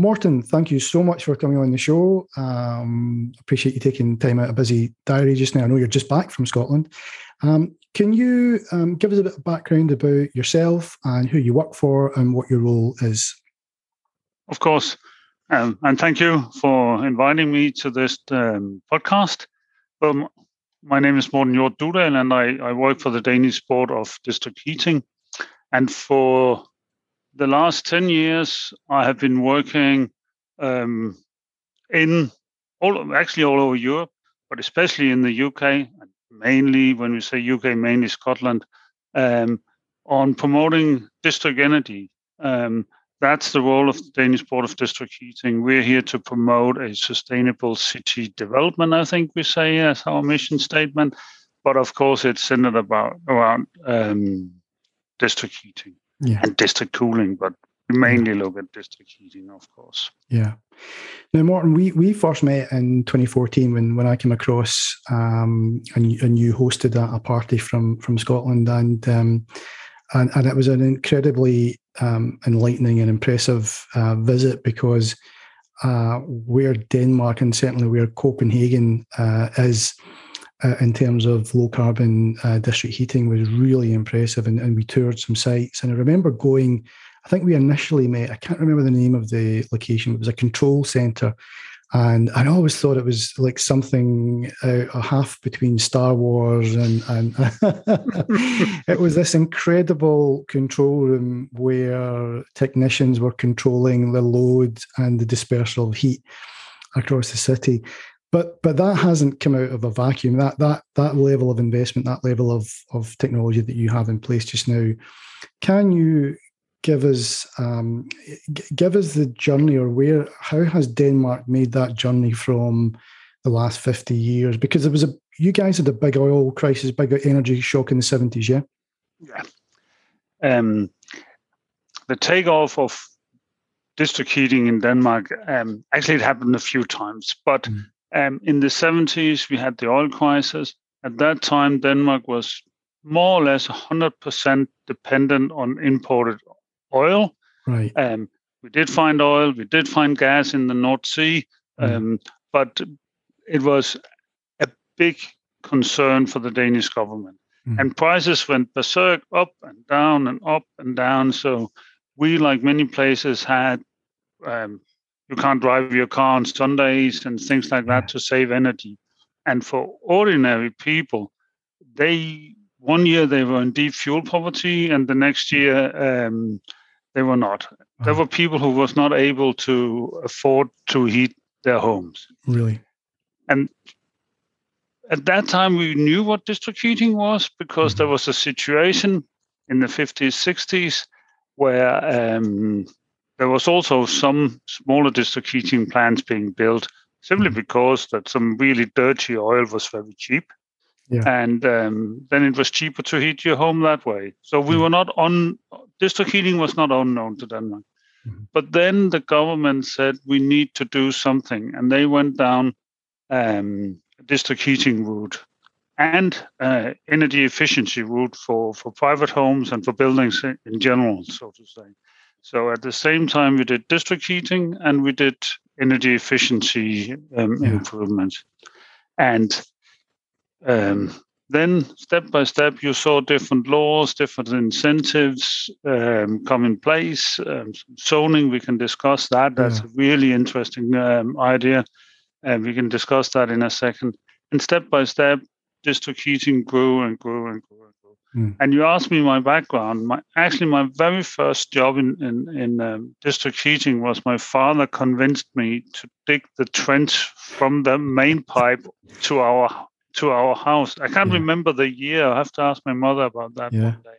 Morten, thank you so much for coming on the show. Um, appreciate you taking time out of a busy diary just now. I know you're just back from Scotland. Um, can you um, give us a bit of background about yourself and who you work for and what your role is? Of course. Um, and thank you for inviting me to this um, podcast. Well, my name is Morten Jordt and I, I work for the Danish Board of District Heating. And for the last 10 years, I have been working um, in all actually all over Europe, but especially in the UK, mainly when we say UK, mainly Scotland, um, on promoting district energy. Um, that's the role of the Danish Board of District Heating. We're here to promote a sustainable city development, I think we say as our mission statement. But of course, it's centered about around um, district heating yeah. and district cooling, but we mainly look at district heating, of course. Yeah. Now, Morten, we, we first met in 2014 when, when I came across um, and, and you hosted a, a party from from Scotland, and um, and, and it was an incredibly um, enlightening and impressive uh, visit because uh, where Denmark and certainly where Copenhagen uh, is uh, in terms of low carbon uh, district heating was really impressive. And, and, we toured some sites. And I remember going, I think we initially met, I can't remember the name of the location, it was a control center and I always thought it was like something uh, a half between Star Wars and and it was this incredible control room where technicians were controlling the load and the dispersal of heat across the city. But but that hasn't come out of a vacuum. That that that level of investment, that level of of technology that you have in place just now, can you give us um, give us the journey or where how has Denmark made that journey from the last 50 years because there was a you guys had a big oil crisis big energy shock in the 70s yeah yeah um, the takeoff of district heating in Denmark um, actually it happened a few times but mm. Um, in the 70s we had the oil crisis at that time Denmark was more or less 100% dependent on imported oil. Right. Um, we did find oil. We did find gas in the North Sea, mm. um, but it was a big concern for the Danish government. Mm. And prices went berserk, up and down and up and down. So we, like many places, had um, you can't drive your car on Sundays and things like that to save energy. And for ordinary people, they one year they were in deep fuel poverty, and the next year um, they were not. There were people who was not able to afford to heat their homes. Really? And at that time, we knew what district heating was because mm-hmm. there was a situation in the 50s, 60s where um, there was also some smaller district heating plants being built simply mm-hmm. because that some really dirty oil was very cheap. Yeah. And um, then it was cheaper to heat your home that way. So we mm-hmm. were not on district heating was not unknown to Denmark. Mm-hmm. But then the government said we need to do something, and they went down um, district heating route and uh, energy efficiency route for, for private homes and for buildings in general, so to say. So at the same time, we did district heating and we did energy efficiency um, yeah. improvements. And um, then step by step you saw different laws different incentives um, come in place um, zoning we can discuss that that's yeah. a really interesting um, idea and we can discuss that in a second and step by step district heating grew and grew and grew and grew mm. and you asked me my background my actually my very first job in in, in um, district heating was my father convinced me to dig the trench from the main pipe to our to our house. I can't yeah. remember the year. I have to ask my mother about that yeah. one day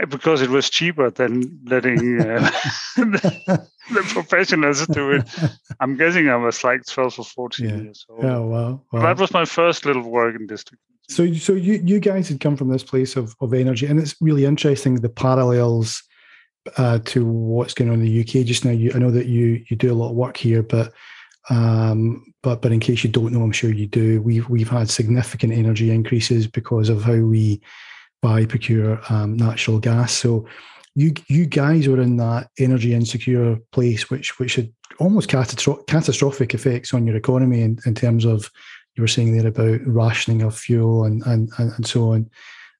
eh, because it was cheaper than letting uh, the, the, professionals do it. I'm guessing I was like 12 or 14 yeah. years old. Oh, wow. wow. That was my first little work in district. So, so you, you guys had come from this place of, of energy, and it's really interesting the parallels uh, to what's going on in the UK just now. You, I know that you you do a lot of work here, but um, but but in case you don't know, I'm sure you do. We've we've had significant energy increases because of how we buy procure um, natural gas. So you you guys were in that energy insecure place, which which had almost catastro- catastrophic effects on your economy in, in terms of you were saying there about rationing of fuel and and and, so on.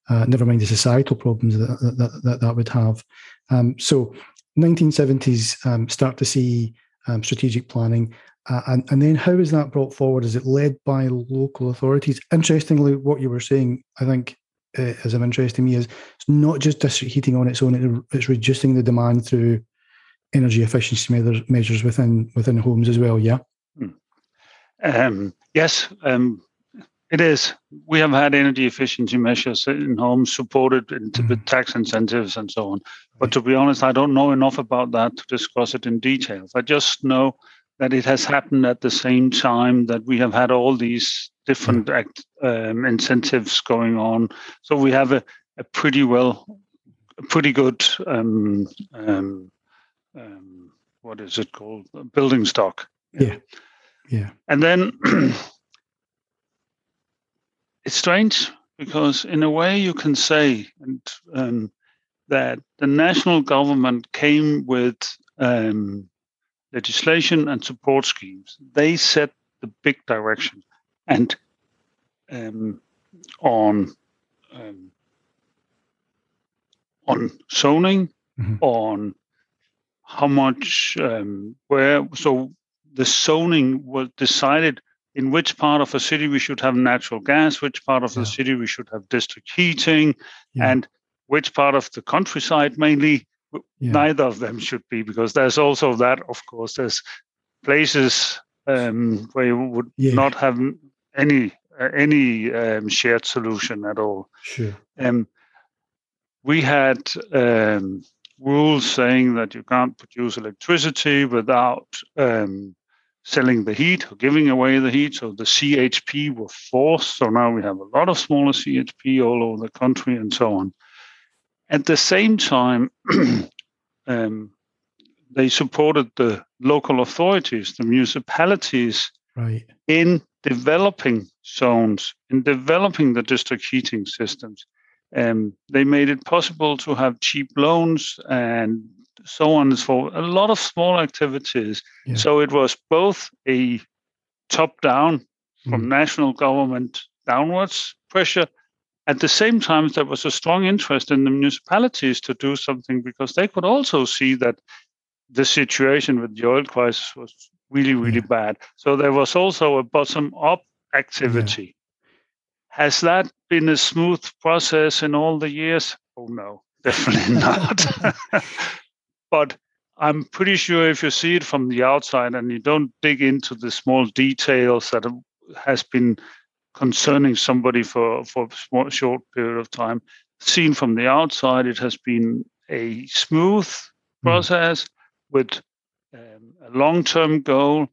Uh, never mind the societal problems that that, that, that would have. Um, so, 1970s um, start to see um, strategic planning. Uh, and, and then how is that brought forward? Is it led by local authorities? Interestingly, what you were saying, I think, uh, is of interest to me is it's not just district heating on its own; it's reducing the demand through energy efficiency measures, within within homes as well. Yeah. Hmm. Um, yes, um, it is. We have had energy efficiency measures in homes supported mm. with tax incentives and so on. But to be honest, I don't know enough about that to discuss it in detail. I just know that it has happened at the same time that we have had all these different act, um, incentives going on. So we have a, a pretty well, a pretty good, um, um, um what is it called, building stock. Yeah, yeah. And then it's strange because in a way you can say and um, that the national government came with um, legislation and support schemes. They set the big direction, and um, on um, on zoning, mm-hmm. on how much um, where so the zoning was decided in which part of a city we should have natural gas, which part of yeah. the city we should have district heating, yeah. and which part of the countryside mainly yeah. neither of them should be because there's also that of course there's places um, where you would not have any uh, any um, shared solution at all sure um, we had um, rules saying that you can't produce electricity without um, selling the heat or giving away the heat. So the CHP were forced. So now we have a lot of smaller CHP all over the country and so on. At the same time, um, they supported the local authorities, the municipalities, right. in developing zones, in developing the district heating systems. Um, they made it possible to have cheap loans and so on and so forth. A lot of small activities. Yeah. So it was both a top down from mm. national government downwards pressure. At the same time, there was a strong interest in the municipalities to do something because they could also see that the situation with the oil crisis was really, really yeah. bad. So there was also a bottom up activity. Yeah. Has that been a smooth process in all the years? Oh, no, definitely not. But I'm pretty sure if you see it from the outside and you don't dig into the small details that has been concerning somebody for for a short period of time, seen from the outside, it has been a smooth hmm. process with um, a long-term goal.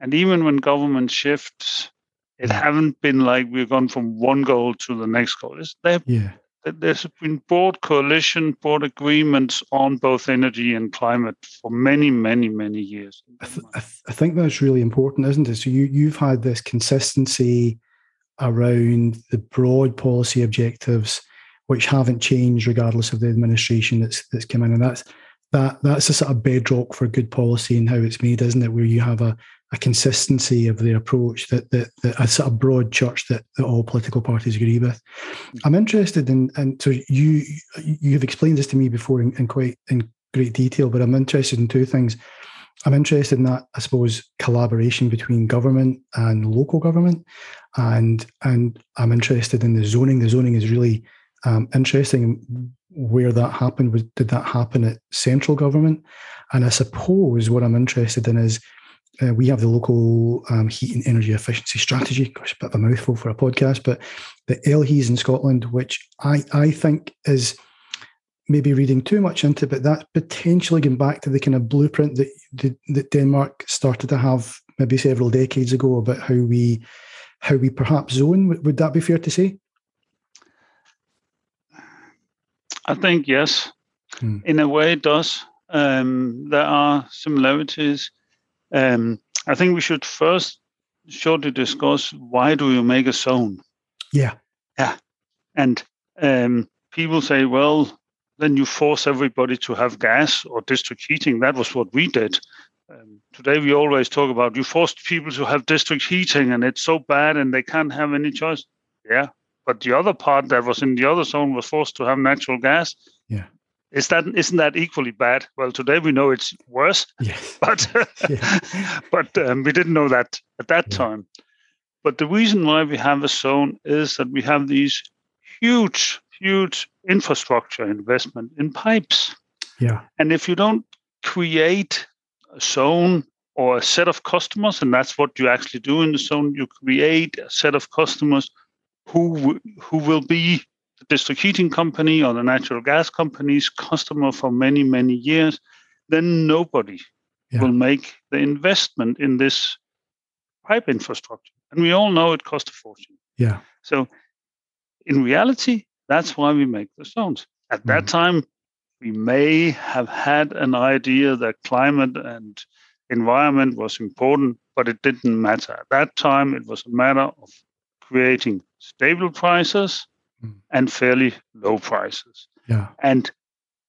And even when government shifts, it haven't been like we've gone from one goal to the next goal. It's, yeah there's been broad coalition, broad agreements on both energy and climate for many, many, many years. I, th- I, th- I, think that's really important, isn't it? So you you've had this consistency around the broad policy objectives, which haven't changed regardless of the administration that's that's come in, and that's that that's a sort of bedrock for good policy and how it's made, isn't it? Where you have a a consistency of the approach that, that, that a sort of broad church that, that all political parties agree with. I'm interested in, and so you you've explained this to me before in, in quite in great detail, but I'm interested in two things. I'm interested in that, I suppose, collaboration between government and local government, and and I'm interested in the zoning. The zoning is really um, interesting. Where that happened was did that happen at central government? And I suppose what I'm interested in is uh, we have the local um, heat and energy efficiency strategy. Gosh, a bit of a mouthful for a podcast, but the LHEES in Scotland, which I, I think is maybe reading too much into, but that's potentially going back to the kind of blueprint that, that, that Denmark started to have maybe several decades ago about how we how we perhaps zone. Would, would that be fair to say? I think yes. Hmm. In a way, it does. Um, there are similarities um, I think we should first shortly discuss why do you make a zone? Yeah. Yeah. And um, people say, well, then you force everybody to have gas or district heating. That was what we did. Um, today we always talk about you forced people to have district heating and it's so bad and they can't have any choice. Yeah, but the other part that was in the other zone was forced to have natural gas. Yeah. Is that isn't that equally bad? Well, today we know it's worse, Yes. but but um, we didn't know that at that Yeah. time. But the reason why we have a zone is that we have these huge, huge infrastructure investment in pipes. Yeah. And if you don't create a zone or a set of customers, and that's what you actually do in the zone, you create a set of customers who w- who will be district heating company or the natural gas company's customer for many many years. Then nobody Yeah. will make the investment in this pipe infrastructure, and we all know it costs a fortune. Yeah. So, in reality, that's why we make the zones. At that Mhm. time, we may have had an idea that climate and environment was important, but it didn't matter. At that time, it was a matter of creating stable prices Mm. And fairly low prices. Yeah. And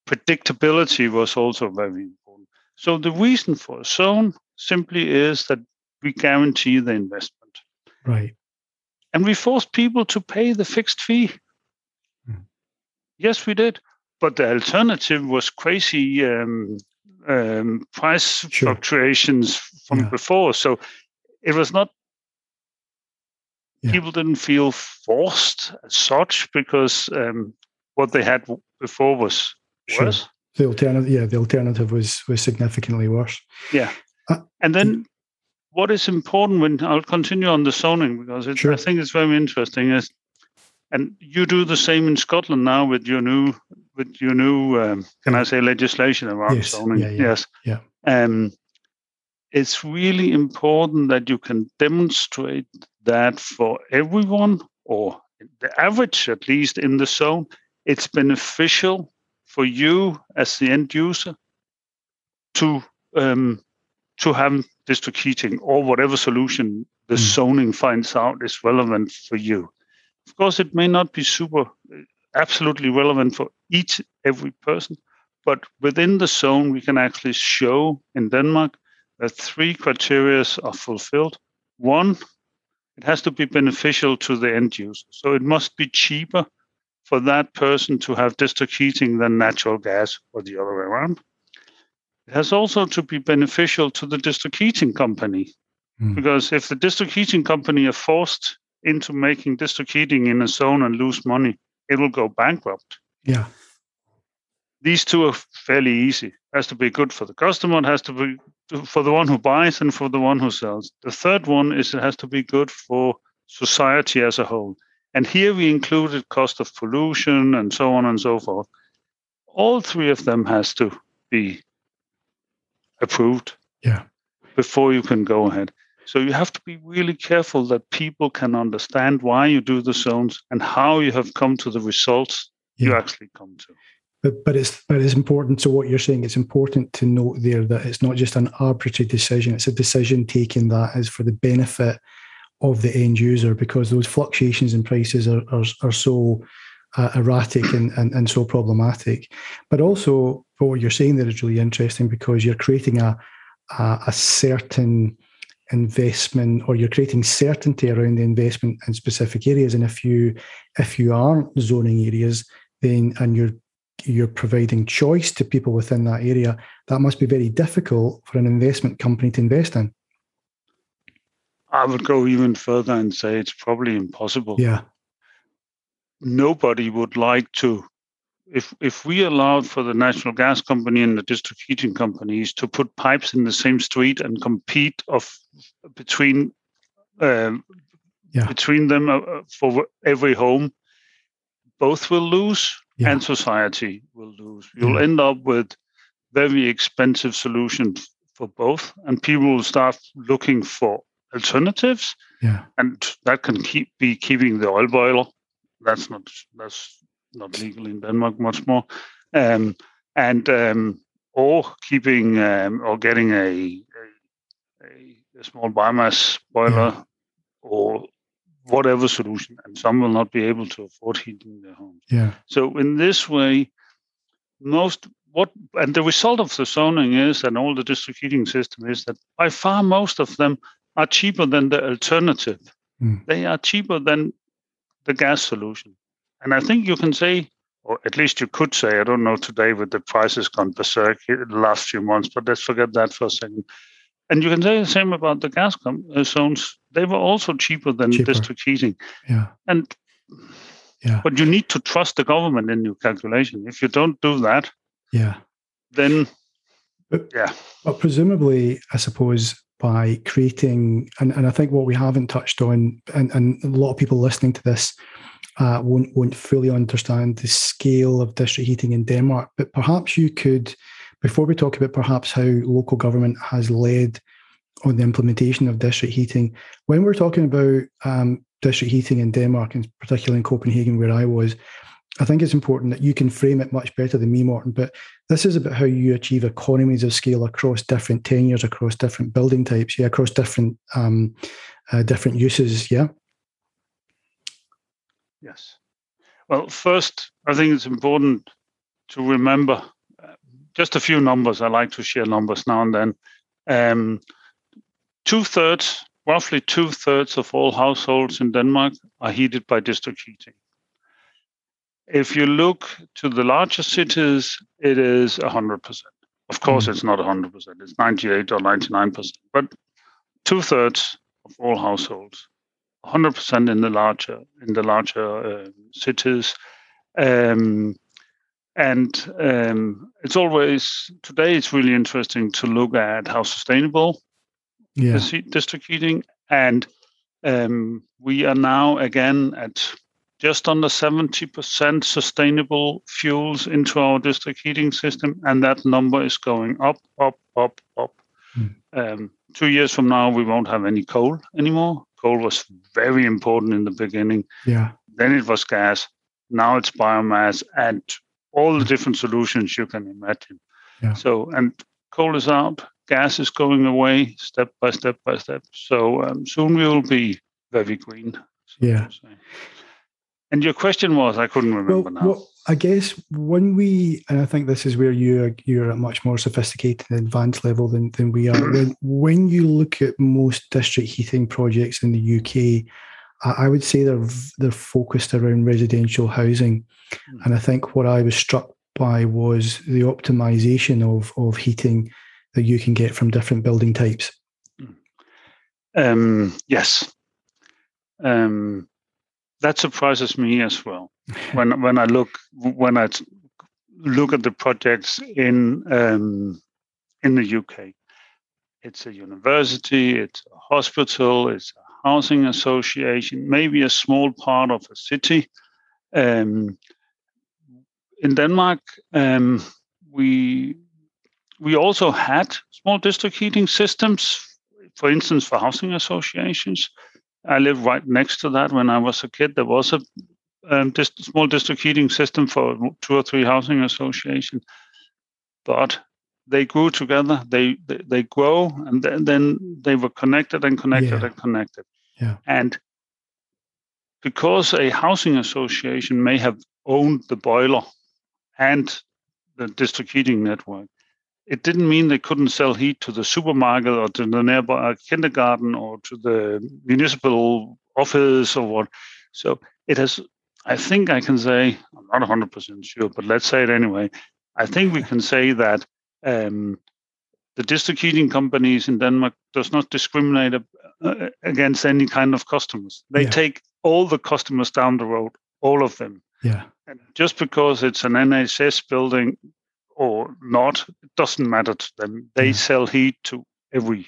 predictability was also very important. So, the reason for a zone simply is that we guarantee the investment Right. and we forced people to pay the fixed fee. Mm. Yes, we did, but the alternative was crazy um, um, price Sure. fluctuations from Yeah. before. So it was not. Yeah. People didn't feel forced as such because um, what they had before was Sure. worse. The alternative, yeah, the alternative was was significantly worse. Yeah. Uh, and then what is important when I'll continue on the zoning because it, Sure. I think it's very interesting is and you do the same in Scotland now with your new with your new um, can I say legislation around Yes. zoning Yeah, yeah. yes Yeah. um it's really important that you can demonstrate that for everyone or the average at least in the zone it's beneficial for you as the end user to um, to have district heating or whatever solution the Mm. zoning finds out is relevant for you. Of course, it may not be super uh, absolutely relevant for each every person, but within the zone, we can actually show in Denmark that three criteria are fulfilled. One, it has to be beneficial to the end user, so it must be cheaper for that person to have district heating than natural gas or the other way around. It has also to be beneficial to the district heating company Mm. because if the district heating company are forced into making district heating in a zone and lose money, it will go bankrupt. Yeah. These two are fairly easy. It has to be good for the customer, it has to be for the one who buys and for the one who sells. The third one is it has to be good for society as a whole. And here we included cost of pollution and so on and so forth. All three of them has to be approved Yeah. before you can go ahead. So you have to be really careful that people can understand why you do the zones and how you have come to the results you actually come to. But but it's but it's important. So what you're saying, it's important to note there that it's not just an arbitrary decision. It's a decision taken that is for the benefit of the end user because those fluctuations in prices are are, are so uh, erratic and, and and so problematic. But also, what you're saying there is really interesting because you're creating a a, a certain investment or you're creating certainty around the investment in specific areas and if you if you aren't zoning areas then and you're you're providing choice to people within that area, that must be very difficult for an investment company to invest in. I would go even further and say it's probably impossible. Yeah, Nobody would like to. If if we allowed for the national gas company and the district heating companies to put pipes in the same street and compete of between um, Yeah. between them uh, for every home, both will lose Yeah. and society will lose. You'll Yeah. end up with very expensive solutions for both, and people will start looking for alternatives, yeah, and that can keep be keeping the oil boiler. That's not that's not legal in Denmark much more, um, and um, or keeping um, or getting a, a a small biomass boiler or whatever solution, and some will not be able to afford heating their homes. yeah, So in this way, most what and the result of the zoning is and all the district heating system is that by far most of them are cheaper than the alternative. Mm. They are cheaper than the gas solution. And I think you can say, or at least you could say, I don't know today with the prices gone berserk in the last few months, but let's forget that for a second. And you can say the same about the gas com- uh, zones. They were also cheaper than cheaper. district heating. Yeah. And yeah. But you need to trust the government in your calculation. If you don't do that, yeah, then but, yeah. But presumably, I suppose by creating, and, and I think what we haven't touched on, and, and a lot of people listening to this uh, won't won't fully understand the scale of district heating in Denmark. But perhaps you could, before we talk about perhaps how local government has led on the implementation of district heating, when we're talking about um, district heating in Denmark, and particularly in Copenhagen, where I was, I think it's important that you can frame it much better than me, Morten. But this is about how you achieve economies of scale across different tenures, across different building types, yeah, across different um, uh, different uses, yeah. Yes. Well, first, I think it's important to remember uh, just a few numbers. I like to share numbers now and then. Um, two thirds, roughly two thirds of all households in Denmark are heated by district heating. If you look to the larger cities, it is 100%. Of course, mm. it's not 100%, it's 98 or 99%, but two thirds of all households, 100% in the larger in the larger uh, cities. Um, and um, it's always today. It's really interesting to look at how sustainable yeah. district heating, and um, we are now again at just under 70% sustainable fuels into our district heating system, and that number is going up, up, up, up. Mm. Um, two years from now, we won't have any coal anymore. Coal was very important in the beginning. Yeah. Then it was gas. Now it's biomass and all the different solutions you can imagine. Yeah. So, and coal is out, gas is going away step by step by step. So um, soon we will be very green. So yeah. And your question was, I couldn't remember well, now. Well, I guess when we, and I think this is where you're you're at much more sophisticated and advanced level than, than we are. when when you look at most district heating projects in the UK, I, I would say they're they're focused around residential housing, mm. and I think what I was struck by was the optimization of of heating that you can get from different building types. Um, yes. Um, that surprises me as well. when when I look when I look at the projects in um, in the UK, it's a university, it's a hospital, it's a housing association, maybe a small part of a city. Um, in Denmark, um, we we also had small district heating systems, for instance, for housing associations. I lived right next to that when I was a kid. There was a um, dist- small district heating system for two or three housing associations, but they grew together. They they, they grow, and then, then they were connected and connected yeah. and connected. Yeah. And because a housing association may have owned the boiler and the district heating network, it didn't mean they couldn't sell heat to the supermarket or to the nearby kindergarten or to the municipal office or what. So it has, I think I can say, I'm not 100% sure, but let's say it anyway. I think we can say that um, the district heating companies in Denmark does not discriminate uh, against any kind of customers. They yeah. take all the customers down the road, all of them. Yeah. And just because it's an NHS building or not, it doesn't matter to them. They sell heat to everyone.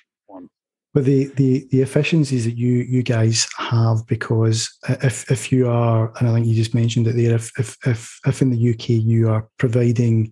But the, the the efficiencies that you you guys have, because if if you are, and I think you just mentioned it there, if if if, if in the UK you are providing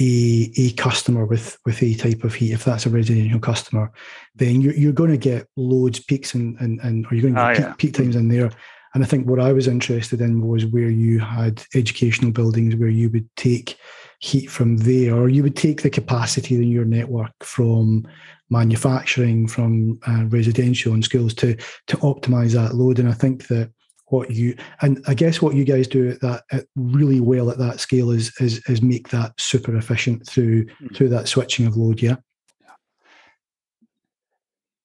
a a customer with with a type of heat, if that's a residential customer, then you're, you're going to get loads, peaks, and and, and or you're going to get ah, peak, yeah. peak times in there. And I think what I was interested in was where you had educational buildings where you would take heat from there, or you would take the capacity in your network from manufacturing, from uh, residential and schools to to optimize that load. And I think that what you and I guess what you guys do at that at really well at that scale is is is make that super efficient through mm. through that switching of load. Yeah.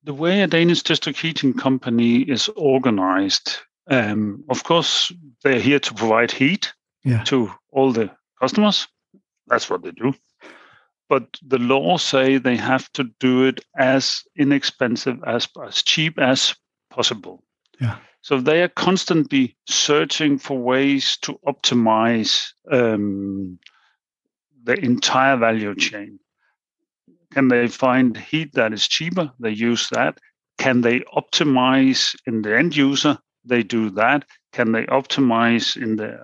The way a Danish district heating company is organized, um, of course, they're here to provide heat yeah. to all the customers. That's what they do. But the laws say they have to do it as inexpensive as as cheap as possible. Yeah. So they are constantly searching for ways to optimize um, the entire value chain. Can they find heat that is cheaper? They use that. Can they optimize in the end user? They do that. Can they optimize in the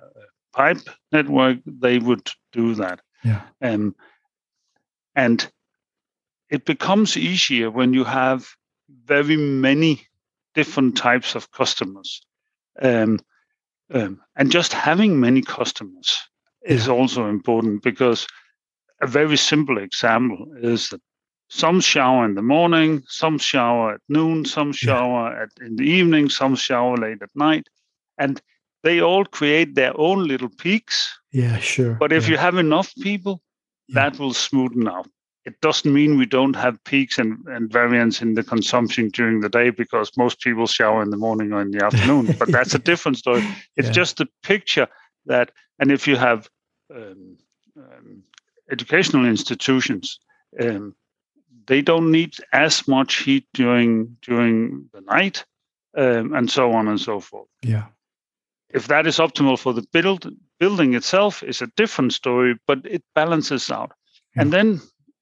pipe network? They would do that. Yeah. Um, and it becomes easier when you have very many different types of customers. Um, um, and just having many customers is also important because a very simple example is that some shower in the morning, some shower at noon, some shower yeah. at, in the evening, some shower late at night. And they all create their own little peaks. Yeah, sure. But if yeah. you have enough people, yeah. that will smoothen out it doesn't mean we don't have peaks and, and variance in the consumption during the day because most people shower in the morning or in the afternoon. but that's a different story. It's yeah. just a picture that, and if you have um, um, educational institutions, um, they don't need as much heat during during the night, um, and so on and so forth. Yeah. If that is optimal for the build building itself, is a different story, but it balances out. Yeah. And then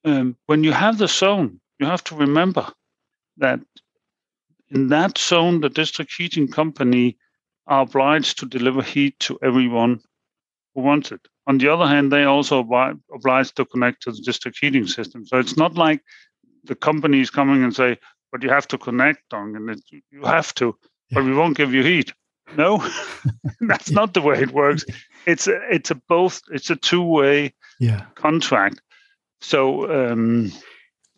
um, when you have the zone, you have to remember that in that zone, the district heating company are obliged to deliver heat to everyone who wants it. On the other hand, they also are obliged to connect to the district heating system. So it's not like the company is coming and say, "But you have to connect, Dong, and it, you have to, but we won't give you heat." No, that's not the way it works. It's a, it's a both. It's a two way yeah. contract. So um,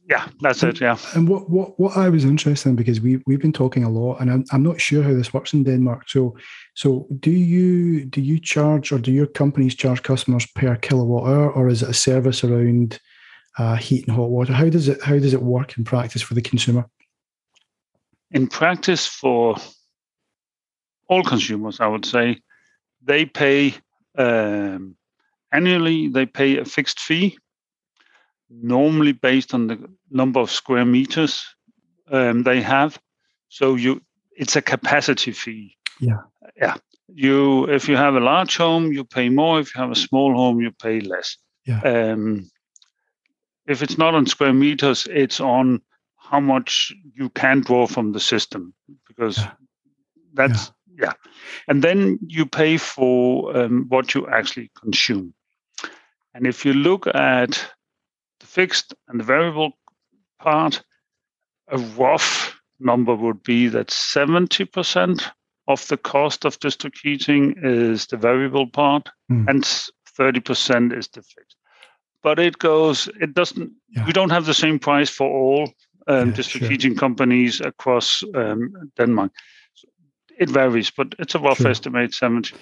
yeah, that's and, it. Yeah. And what, what what I was interested in because we we've been talking a lot, and I'm, I'm not sure how this works in Denmark. So so do you do you charge or do your companies charge customers per kilowatt hour, or is it a service around uh, heat and hot water? How does it how does it work in practice for the consumer? In practice, for all consumers, I would say they pay um, annually. They pay a fixed fee normally based on the number of square meters um, they have. So you, it's a capacity fee. Yeah. Yeah. You, if you have a large home, you pay more. If you have a small home, you pay less. Yeah. Um, if it's not on square meters, it's on how much you can draw from the system because yeah. that's yeah. And then you pay for um, what you actually consume. And if you look at the fixed and the variable part, a rough number would be that 70% of the cost of district heating is the variable part mm. and 30% is the fixed. But it goes, it doesn't, yeah. we don't have the same price for all um, yeah, district sure. heating companies across um, Denmark. It varies, but it's a rough sure. estimate 70%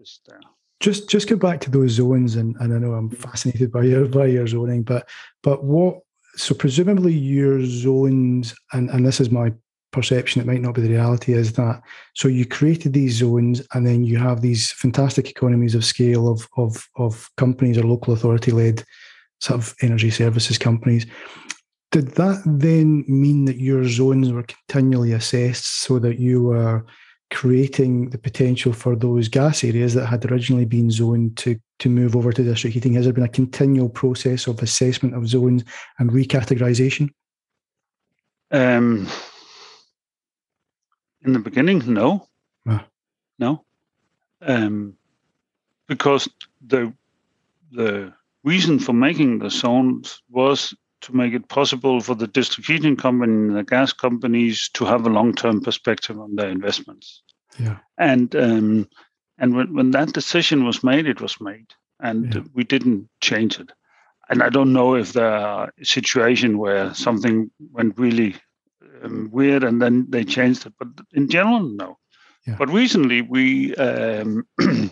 is there just just go back to those zones and, and I know I'm fascinated by your by your zoning, but but what so presumably your zones and, and this is my perception, it might not be the reality, is that so you created these zones and then you have these fantastic economies of scale of of of companies or local authority led sort of energy services companies. Did that then mean that your zones were continually assessed so that you were creating the potential for those gas areas that had originally been zoned to to move over to district heating? Has there been a continual process of assessment of zones and recategorization? Um, in the beginning, no, ah. no, um, because the the reason for making the zones was to make it possible for the district heating company and the gas companies to have a long-term perspective on their investments. Yeah. And um, and when, when that decision was made, it was made, and yeah. we didn't change it. And I don't know if there are a situation where something went really um, weird and then they changed it, but in general, no. Yeah. But recently, we um,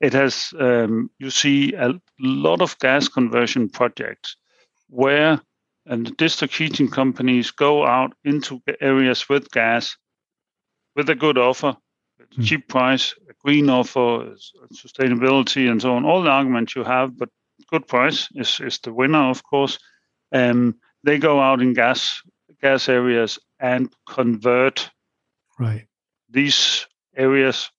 it has um, you see a lot of gas conversion projects where and the district heating companies go out into areas with gas with a good offer, Mm. cheap price, a green offer, sustainability, and so on. All the arguments you have, but good price is, is the winner, of course. Um, they go out in gas gas areas and convert Right. these areas,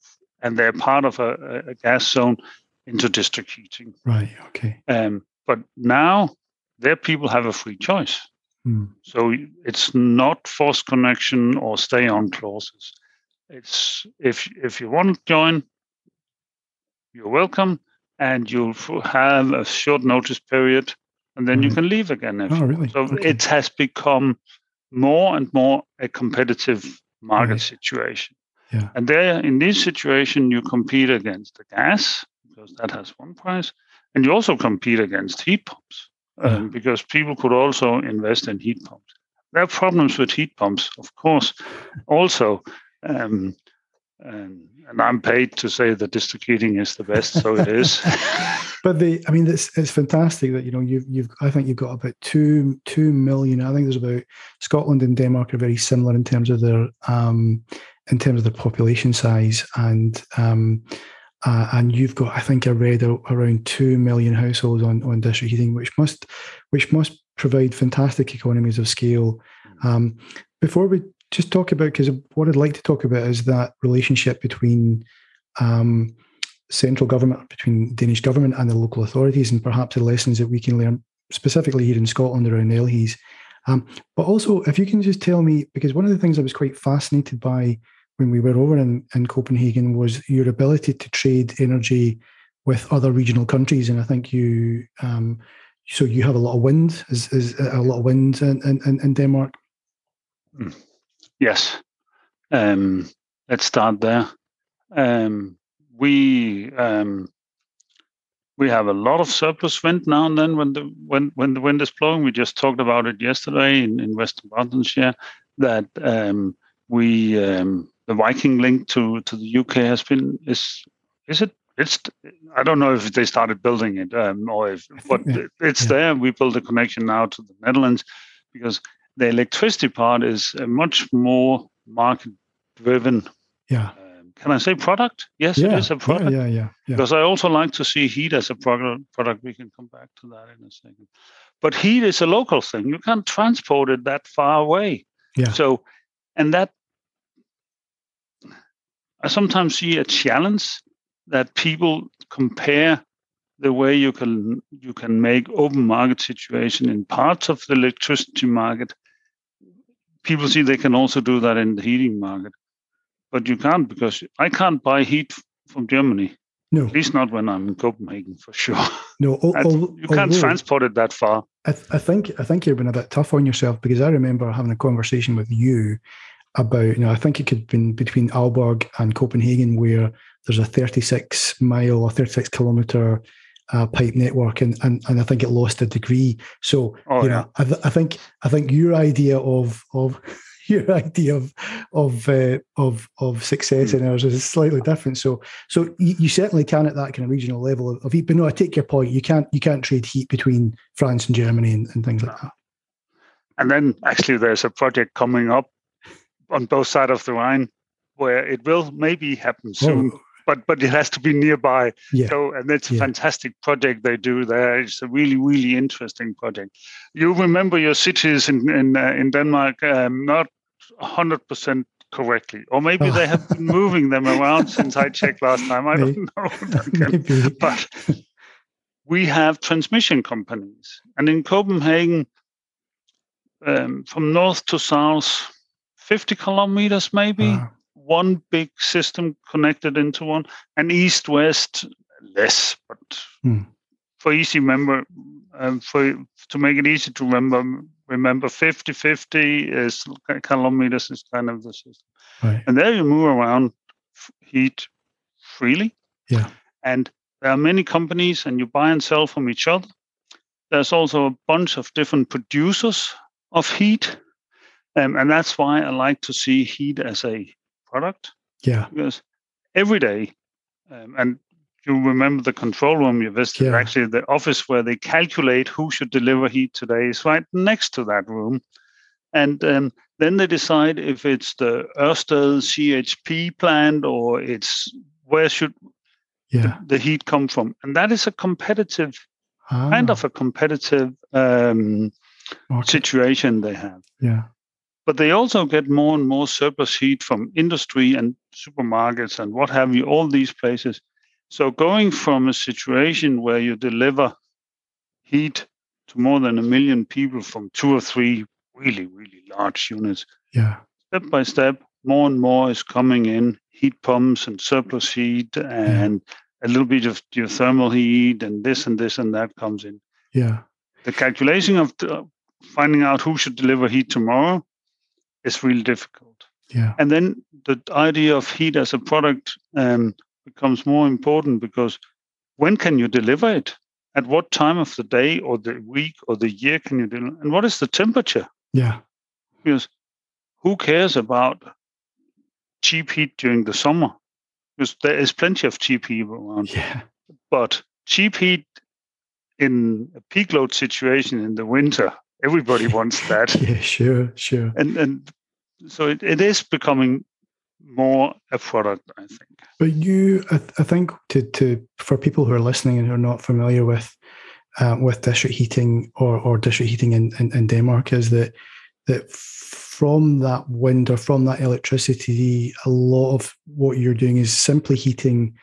and they're part of a, a- a gas zone into district heating. Right. Okay. Um, but now their people have a free choice. Hmm. So it's not forced connection or stay on clauses. It's if if you want to join, you're welcome, and you'll have a short notice period, and then you can leave again. Oh, really? So Okay. it has become more and more a competitive market Right. situation. Yeah. And there, in this situation, you compete against the gas because that has one price, and you also compete against heat pumps um, Yeah. because people could also invest in heat pumps. There are problems with heat pumps, of course, also. Um, and, and I'm paid to say that district heating is the best, so it is. But the, I mean, it's it's fantastic that you know you've you've. I think you've got about two two million. I think there's about Scotland and Denmark are very similar in terms of their um, in terms of their population size, and um, uh, and you've got I think I read a, around two million households on on district heating, which must which must provide fantastic economies of scale. Um, before we just talk about, because what I'd like to talk about is that relationship between um, central government, between Danish government and the local authorities, and perhaps the lessons that we can learn specifically here in Scotland around LHEES. Um, but also, if you can just tell me, because one of the things I was quite fascinated by when we were over in, in Copenhagen was your ability to trade energy with other regional countries, and I think you. Um, so you have a lot of wind, is, is a lot of wind in, in, in Denmark. Yes. Um, let's start there. Um, we um, we have a lot of surplus wind now and then when the when when the wind is blowing. We just talked about it yesterday in, in West Dunbartonshire that um, we um, the Viking link to to the UK has been is is it it's I don't know if they started building it um, or if but yeah, it's yeah. there. We build a connection now to the Netherlands because the electricity part is a much more market driven. Yeah. Um, can I say product? Yes, Yeah, it is a product. yeah, yeah, yeah, yeah. Because I also like to see heat as a product. Product. We can come back to that in a second. But heat is a local thing. You can't transport it that far away. Yeah. So, and that I sometimes see a challenge that people compare the way you can you can make open market situation in parts of the electricity market. People see they can also do that in the heating market, but you can't because I can't buy heat from Germany. No, At least not when I'm in Copenhagen for sure. no. al- That's- al- you can't although- transport it that far. I, th- I think I think you've been a bit tough on yourself because I remember having a conversation with you about you know I think it could have been between Aalborg and Copenhagen where there's a 36 mile or 36 kilometer uh, pipe network and, and and I think it lost a degree. So Oh, you yeah. know I, th- I think I think your idea of of your idea of of uh, of of success Hmm. in ours is slightly different. So so you, you certainly can at that kind of regional level of, of heat. But no, I take your point. You can't you can't trade heat between France and Germany and, and things like that. And then actually there's a project coming up on both sides of the Rhine where it will maybe happen soon, Oh, but but it has to be nearby. yeah, So and it's a Yeah. fantastic project they do there. It's a really really interesting project. You remember your cities in in uh, in Denmark um, not hundred percent correctly, or maybe they have been moving them around since I checked last time. I don't know. Maybe. but we have transmission companies. And in Copenhagen, um, from north to south, 50 kilometers maybe, Ah, one big system connected into one, and east west less. But Hmm. for easy member, um, for to make it easy to remember, remember 50 50 is kilometers is kind of the system. right. And there you move around f- heat freely. Yeah. And there are many companies, and you buy and sell from each other. There's also a bunch of different producers of heat. Um, and that's why I like to see heat as a product Yeah. Because every day, um, and you remember the control room you visited, Yeah. actually, the office where they calculate who should deliver heat today is right next to that room. And um, then they decide if it's the Ørsted CHP plant or it's where should Yeah. the heat come from. And that is a competitive, Ah, kind of a competitive um, market. situation they have. Yeah. But they also get more and more surplus heat from industry and supermarkets and what have you, all these places. So going from a situation where you deliver heat to more than a million people from two or three really, really large units, Yeah. step by step, more and more is coming in heat pumps and surplus heat and a little bit of geothermal heat and this and this and that comes in. Yeah. The calculation of the, finding out who should deliver heat tomorrow is really difficult. Yeah. And then the idea of heat as a product um, becomes more important because when can you deliver it? At what time of the day or the week or the year can you deliver? And what is the temperature? Yeah. Because who cares about cheap heat during the summer? Because there is plenty of cheap heat around. Yeah. But cheap heat in a peak load situation in the winter, everybody wants that. Yeah. Sure. Sure. And and so it, it is becoming more a product, I think. But you, I, I think, to to for people who are listening and who are not familiar with uh, with district heating or or district heating in, in, in Denmark, is that that from that wind or from that electricity, a lot of what you're doing is simply heating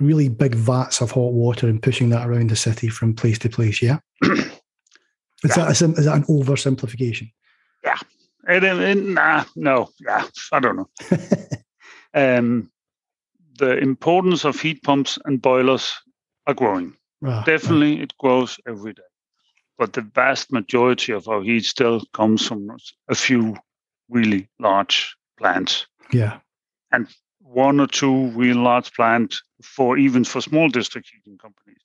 really big vats of hot water and pushing that around the city from place to place. Yeah. Is Yeah. that is that an oversimplification? And, and, and nah, no, yeah, I don't know. um, the importance of heat pumps and boilers are growing. Right, Definitely, it grows every day. But the vast majority of our heat still comes from a few really large plants. Yeah. one or two real large plants for even for small district heating companies.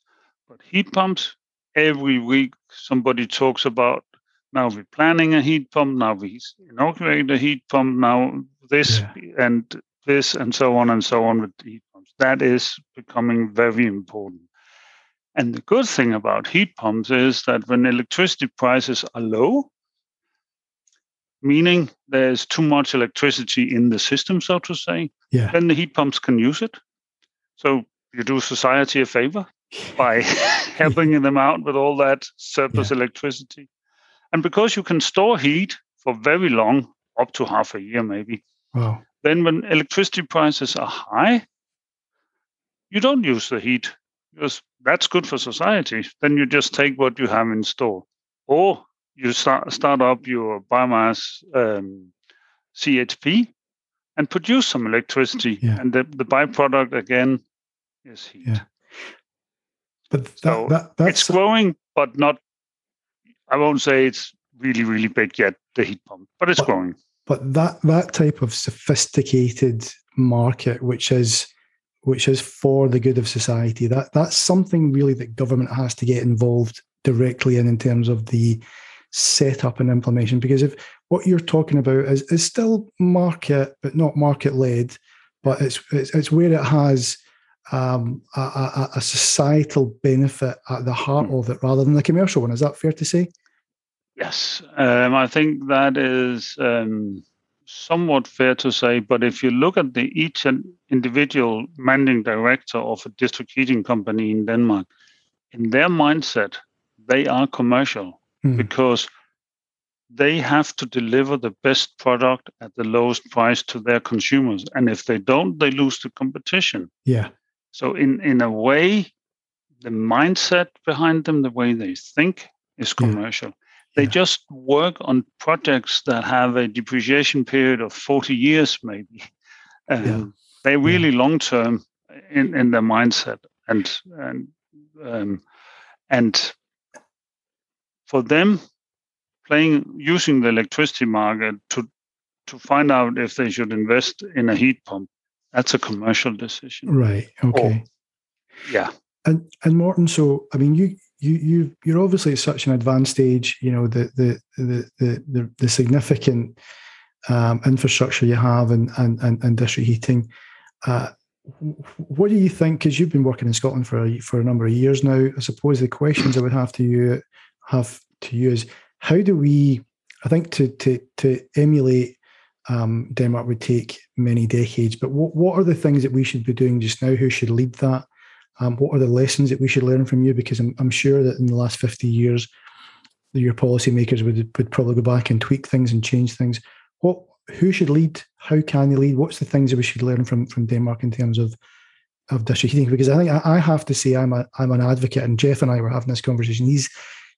But heat pumps, every week somebody talks about now we're planning a heat pump, now we inaugurate a heat pump, now this and this and so on and so on with heat pumps. That is becoming very important. And the good thing about heat pumps is that when electricity prices are low, meaning there's too much electricity in the system, so to say, Yeah. then the heat pumps can use it. So you do society a favor by helping them out with all that surplus electricity. And because you can store heat for very long, up to half a year maybe, Wow. then when electricity prices are high, you don't use the heat because that's good for society. Then you just take what you have in store. Or you start, start up your biomass um, CHP and produce some electricity. Yeah. And the, the byproduct again is heat. Yeah. But that, So that that's It's growing, but not, I won't say it's really, really big yet, the heat pump, but it's But- growing. but that that type of sophisticated market which is which is for the good of society that that's something really that government has to get involved directly in in terms of the setup and implementation because if what you're talking about is, is still market but not market led but it's, it's it's where it has um, a, a, a societal benefit at the heart Hmm. of it rather than the commercial one is that fair to say Yes, um, I think that is um, somewhat fair to say. But if you look at the each and individual managing director of a district heating company in Denmark, in their mindset, they are commercial Hmm. because they have to deliver the best product at the lowest price to their consumers. And if they don't, they lose the competition. yeah So, in in a way, the mindset behind them, the way they think, is Yeah. commercial. They Yeah. just work on projects that have a depreciation period of 40 years, maybe. Um, Yeah. They're really long term in, in their mindset, and and um, and for them, playing using the electricity market to to find out if they should invest in a heat pump, that's a commercial decision. right okay Yeah. And and Morten, so I mean, you you you you're obviously at such an advanced stage. You know the the the the the, the significant um, infrastructure you have and, and, and, and district heating. Uh, what do you think? Because you've been working in Scotland for a, for a number of years now. I suppose the questions I would have to you have to you is how do we? I think to to to emulate um, Denmark would take many decades. But what what are the things that we should be doing just now? Who should lead that? Um, what are the lessons that we should learn from you? Because I'm, I'm sure that in the last 50 years, your policymakers would would probably go back and tweak things and change things. What who should lead? How can they lead? What's the things that we should learn from from Denmark in terms of of district heating? Because I think I, have to say I'm a I'm an advocate, and Jeff and I were having this conversation. He's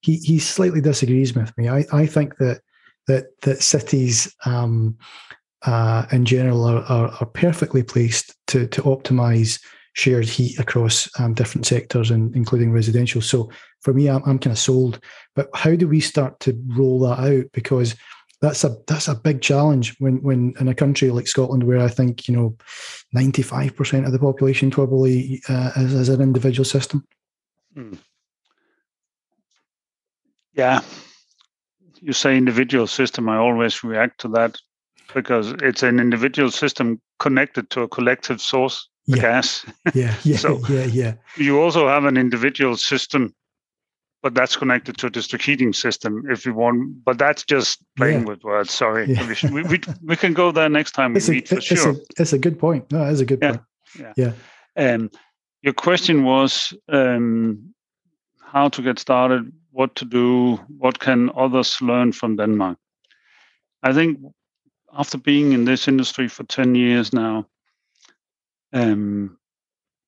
he he slightly disagrees with me. I I think that that that cities um, uh, in general are, are, are perfectly placed to to optimize shared heat across um, different sectors, and including residential. So for me, I'm, I'm kind of sold. But how do we start to roll that out? Because that's a that's a big challenge when when in a country like Scotland, where I think you know, ninety five percent of the population probably uh, is, is an individual system. Hmm. Yeah, you say individual system. I always react to that because it's an individual system connected to a collective source yeah. gas. Yeah, yeah, so yeah, yeah. You also have an individual system, but that's connected to a district heating system if you want. But that's just playing yeah. with words. Sorry, yeah. we, we, we, can go there next time we it's meet a, for it's sure. A, it's a good point. No, it's a good point. Yeah. yeah. Um, your question was um, how to get started, what to do, what can others learn from Denmark. I think after being in this industry for 10 years now, um,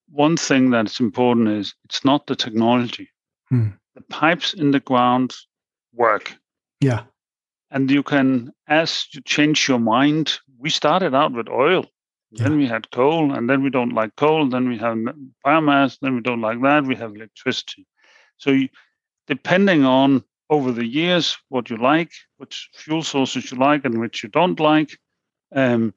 one thing that's important is it's not the technology. Hmm. The pipes in the ground work. Yeah. And you can, as you change your mind, we started out with oil. Yeah. Then we had coal, and then we don't like coal. Then we have biomass. Then we don't like that. We have electricity. So, you, depending on over the years what you like, which fuel sources you like, and which you don't like, um,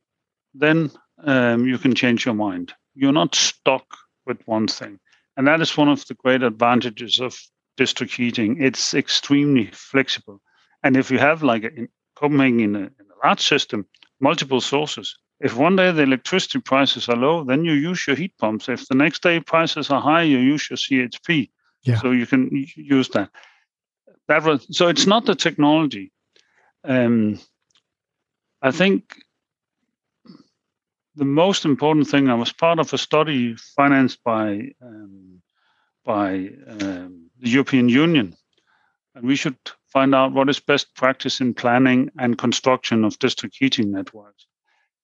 then um, you can change your mind. You're not stuck with one thing. And that is one of the great advantages of district heating. It's extremely flexible. And if you have, like in Copenhagen, in a, in a large system, multiple sources, if one day the electricity prices are low, then you use your heat pumps. If the next day prices are high, you use your CHP. Yeah. So you can use that. That was so. It's not the technology. Um, I think the most important thing, I was part of a study financed by um, by um, the European Union, and we should find out what is best practice in planning and construction of district heating networks.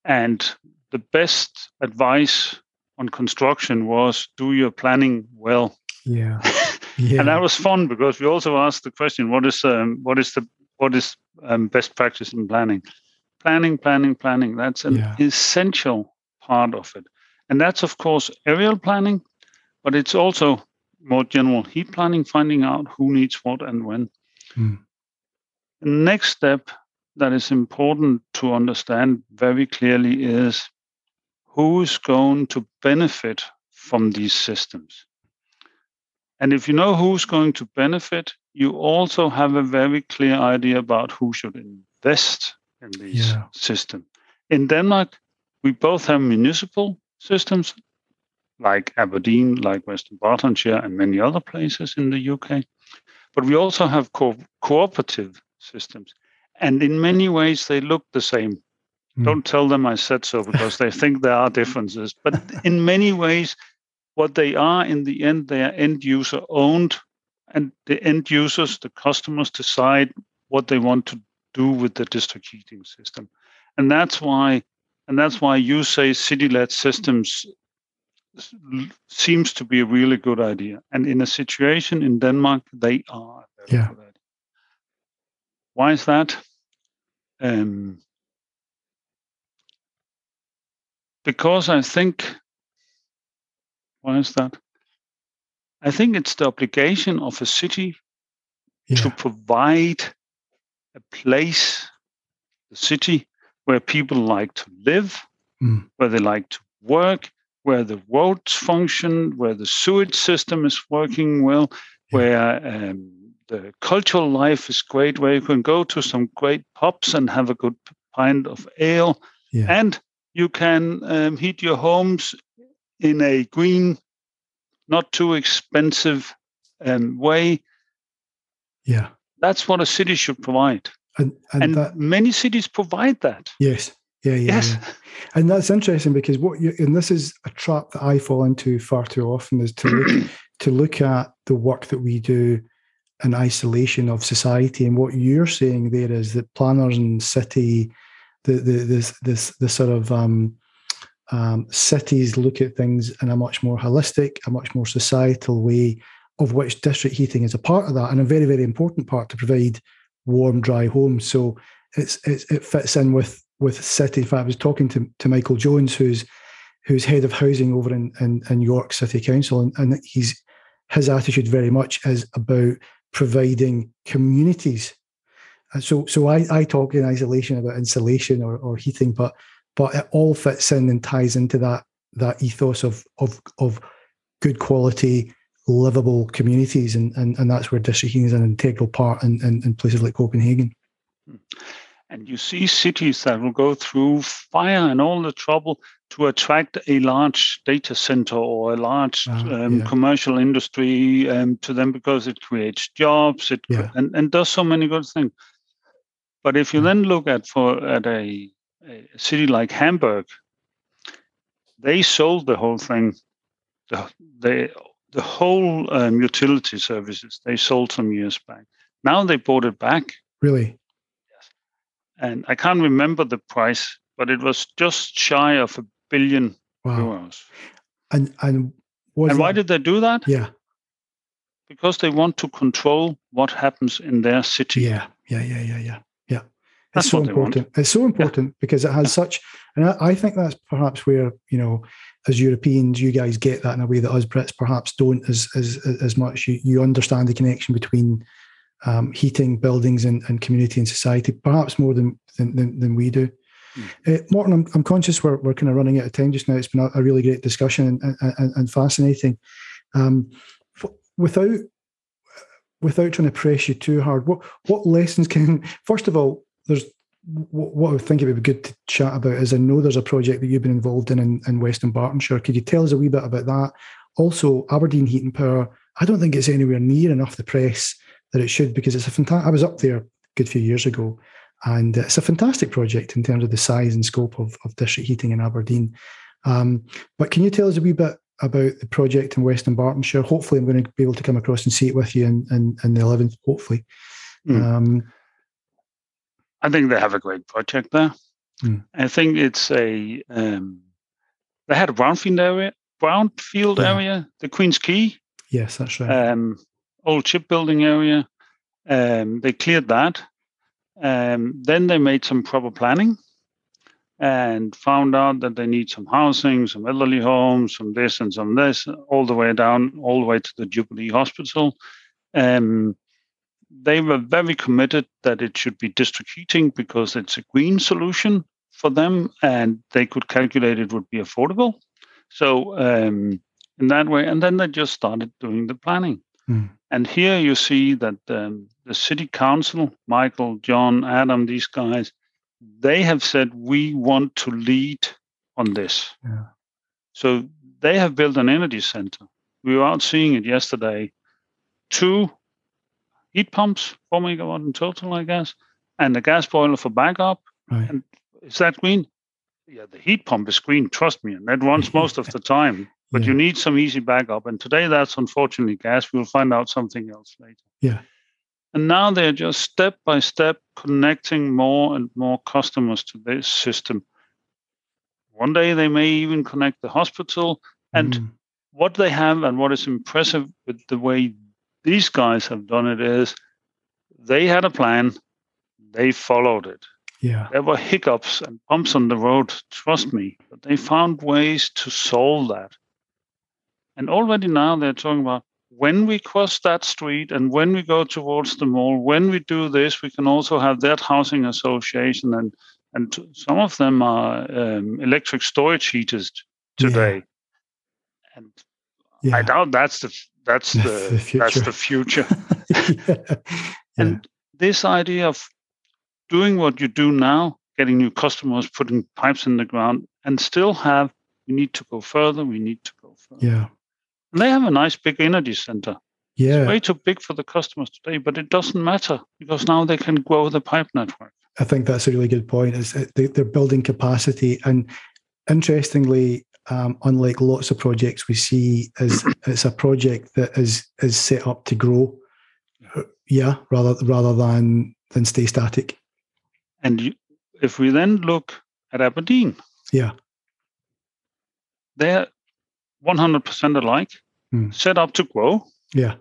And the best advice on construction was do your planning well. Yeah. yeah. and that was fun because we also asked the question, what is um, what is the what is um, best practice in planning? planning, planning, planning. That's an yeah. essential part of it. And that's, of course, aerial planning, but it's also more general heat planning, finding out who needs what and when. Mm. The next step that is important to understand very clearly is who's going to benefit from these systems. And if you know who's going to benefit, you also have a very clear idea about who should invest in these yeah. systems. In Denmark, we both have municipal systems like Aberdeen, like West Dunbartonshire, and many other places in the UK. But we also have co- cooperative systems. And in many ways, they look the same. Mm. Don't tell them I said so because they think there are differences. But in many ways, what they are in the end, they are end user owned. And the end users, the customers, decide what they want to do with the district heating system. And that's why and that's why you say city-led systems seems to be a really good idea. And in a situation in Denmark, they are yeah. Why is that? Um, because I think, why is that? I think it's the obligation of a city yeah. to provide a place, the city, where people like to live, mm. where they like to work, where the roads function, where the sewage system is working well, where um, the cultural life is great, where you can go to some great pubs and have a good pint of ale, Yeah. and you can um, heat your homes in a green, not too expensive um, way. Yeah. That's what a city should provide, And and, and that many cities provide that. yes. Yeah, yeah, yes, yeah. And that's interesting because what you and this is a trap that I fall into far too often is to look, to look at the work that we do in isolation of society. And what you're saying there is that planners and city, the the this this the sort of um, um, cities look at things in a much more holistic, a much more societal way, of which district heating is a part of that, and a very very important part to provide warm, dry homes. So it's, it's it fits in with with city. In fact, I was talking to, to Michael Jones, who's who's head of housing over in, in, in York City Council, and, and he's his attitude very much is about providing communities. And so so I, I talk in isolation about insulation or, or heating, but but it all fits in and ties into that that ethos of of of good quality livable communities and and, and that's where heating is an integral part in, in, in places like Copenhagen. And you see cities that will go through fire and all the trouble to attract a large data center or a large Ah, um, yeah. commercial industry um, to them because it creates jobs it Yeah. and, and does so many good things. But if you Mm. then look at for at a, a city like Hamburg, they sold the whole thing, the the, the whole um, utility services they sold some years back. Now they bought it back Really? Yes. And I can't remember the price, but it was just shy of a billion Wow. euros. And and was and why did they do that? yeah Because they want to control what happens in their city. yeah yeah yeah yeah yeah It's so what they want. important. It's so important because it has such, and I, I think that's perhaps where you know, as Europeans, you guys get that in a way that us Brits perhaps don't as as as much. You you understand the connection between um, heating, buildings, and, and community and society, perhaps more than than, than, than we do. Uh, Morten, I'm, I'm conscious we're, we're kind of running out of time just now. It's been a, a really great discussion and, and, and fascinating. Um, f- without without trying to press you too hard, what what lessons can first of all, there's what, what I think it would be good to chat about is I know there's a project that you've been involved in in, in West Dunbartonshire. Could you tell us a wee bit about that? Also, Aberdeen Heat and Power. I don't think it's anywhere near enough the press that it should because it's a fantastic. I was up there a good few years ago, and it's a fantastic project in terms of the size and scope of, of district heating in Aberdeen. Um, but can you tell us a wee bit about the project in West Dunbartonshire? Hopefully, I'm going to be able to come across and see it with you in, in, in the 11th, hopefully. Mm. Um, I think they have a great project there. Mm. I think it's a um, they had a brownfield area, brownfield Yeah. area, the Queen's Quay, yes, that's right. um, old shipbuilding area. Um, they cleared that. Um, then they made some proper planning and found out that they need some housing, some elderly homes, some this and some this, all the way down, all the way to the Jubilee Hospital. Um, they were very committed that it should be district heating because it's a green solution for them and they could calculate it would be affordable. So, um, in that way, and then they just started doing the planning. Mm. And here you see that um, the city council, Michael, John, Adam, these guys, they have said we want to lead on this. Yeah. So they have built an energy center. We were out seeing it yesterday. Two heat pumps, four megawatt in total, I guess, and a gas boiler for backup. Right. And is that green? Yeah, the heat pump is green, trust me, and that runs most of the time. But Yeah. you need some easy backup. And today that's unfortunately gas. We'll find out something else later. Yeah. And now they're just step by step connecting more and more customers to this system. One day they may even connect the hospital. And Mm. what they have and what is impressive with the way these guys have done it is they had a plan, they followed it. yeah, There were hiccups and bumps on the road, trust me, but they found ways to solve that. And already now they're talking about when we cross that street and when we go towards the mall, when we do this, we can also have that housing association. And, and some of them are um, electric storage heaters Yeah. today. And yeah. I doubt that's the that's That's the, the that's future. the future. yeah. And this idea of doing what you do now getting new customers, putting pipes in the ground, and still have we need to go further, we need to go further. Yeah. And they have a nice big energy center. Yeah. It's way too big for the customers today, but it doesn't matter because now they can grow the pipe network. I think that's a really good point. Is they're building capacity, and interestingly, um, unlike lots of projects we see, is it's a project that is is set up to grow. Yeah, rather rather than than stay static. And you, if we then look at Aberdeen, yeah, they're 100% alike, Hmm. set up to grow, yeah,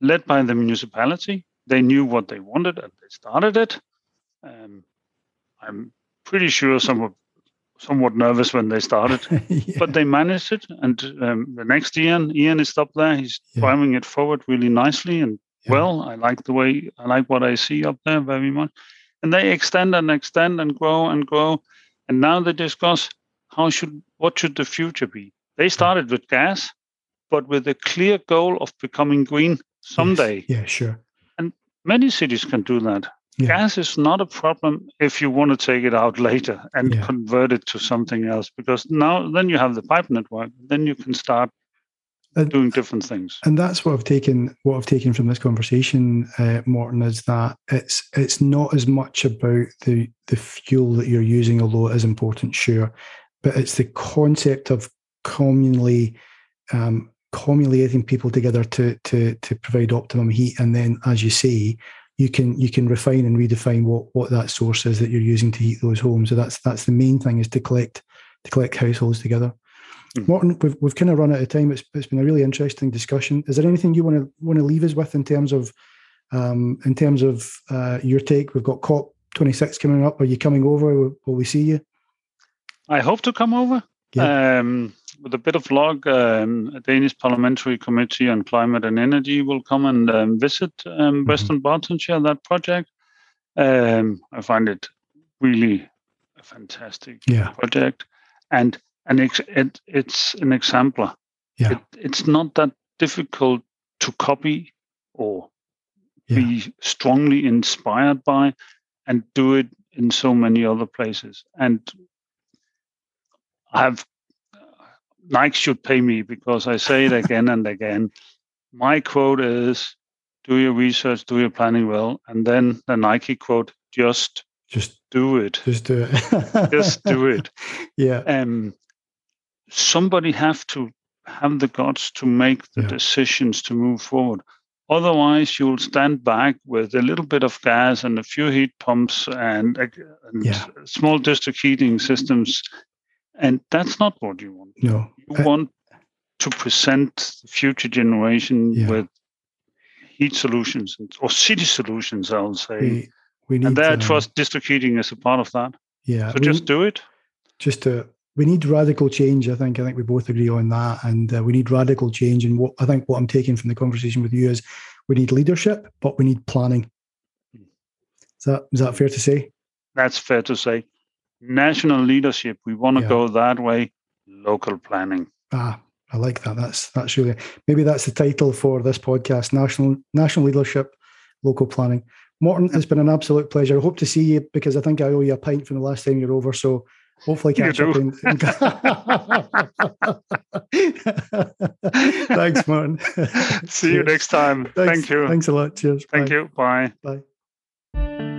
led by the municipality. They knew what they wanted and they started it. Um, I'm pretty sure some were somewhat nervous when they started, yeah. but they managed it. And um, the next Ian, Ian is up there. He's Yeah. driving it forward really nicely and Yeah. well. I like the way I like what I see up there very much. And they extend and extend and grow and grow. And now they discuss how should what should the future be. They started with gas, but with a clear goal of becoming green someday. Yes. Yeah, sure. And many cities can do that. Yeah. Gas is not a problem if you want to take it out later and Yeah. convert it to something else, because now then you have the pipe network. Then you can start And- doing different things. And that's what I've taken. What I've taken from this conversation, uh, Morten, is that it's it's not as much about the the fuel that you're using, although it is important, sure, but it's the concept of communally um, communicating people together to to to provide optimum heat, and then, as you say, you can you can refine and redefine what what that source is that you're using to heat those homes. So that's that's the main thing is to collect to collect households together. Mhm. Morten, we've, we've kind of run out of time. It's, it's been a really interesting discussion. Is there anything you want to want to leave us with in terms of um, in terms of uh, your take? We've got COP 26 coming up. Are you coming over? Will, will we see you? I hope to come over um, with a bit of luck, Um, a Danish Parliamentary Committee on Climate and Energy will come and um, visit um, West Dunbartonshire, that project. Um, I find it really a fantastic Yeah, project, and and ex- it, it's an exemplar. Yeah. It, it's not that difficult to copy or yeah, be strongly inspired by, and do it in so many other places. And I have Nike should pay me because I say it again and again. My quote is do your research, do your planning well. And then the Nike quote, just just do it. just do it. Just do it. yeah, Um, somebody have to have the guts to make the Yeah. decisions to move forward. Otherwise, you'll stand back with a little bit of gas and a few heat pumps and, and Yeah. small district heating systems. And that's not what you want. no, You Uh, want to present the future generation Yeah. with heat solutions or city solutions, I'll say. we we need. and there, I um, trust district heating is a part of that. Yeah, So just need- do it. just to we need radical change. I think I think we both agree on that, and uh, we need radical change. And what I think what I'm taking from the conversation with you is we need leadership, but we need planning. Is that is that fair to say? That's fair to say. National leadership, we want to Yeah. go that way. Local planning. Ah, I like that. That's that's really maybe that's the title for this podcast: national national leadership, local planning. Morten, it's been an absolute pleasure. I hope to see you because I think I owe you a pint from the last time you're over. So hopefully catch up. do. In, Thanks, Martin. See you next time. Thanks, Thank you. Thanks a lot. Cheers. Thank Bye. you. Bye. Bye.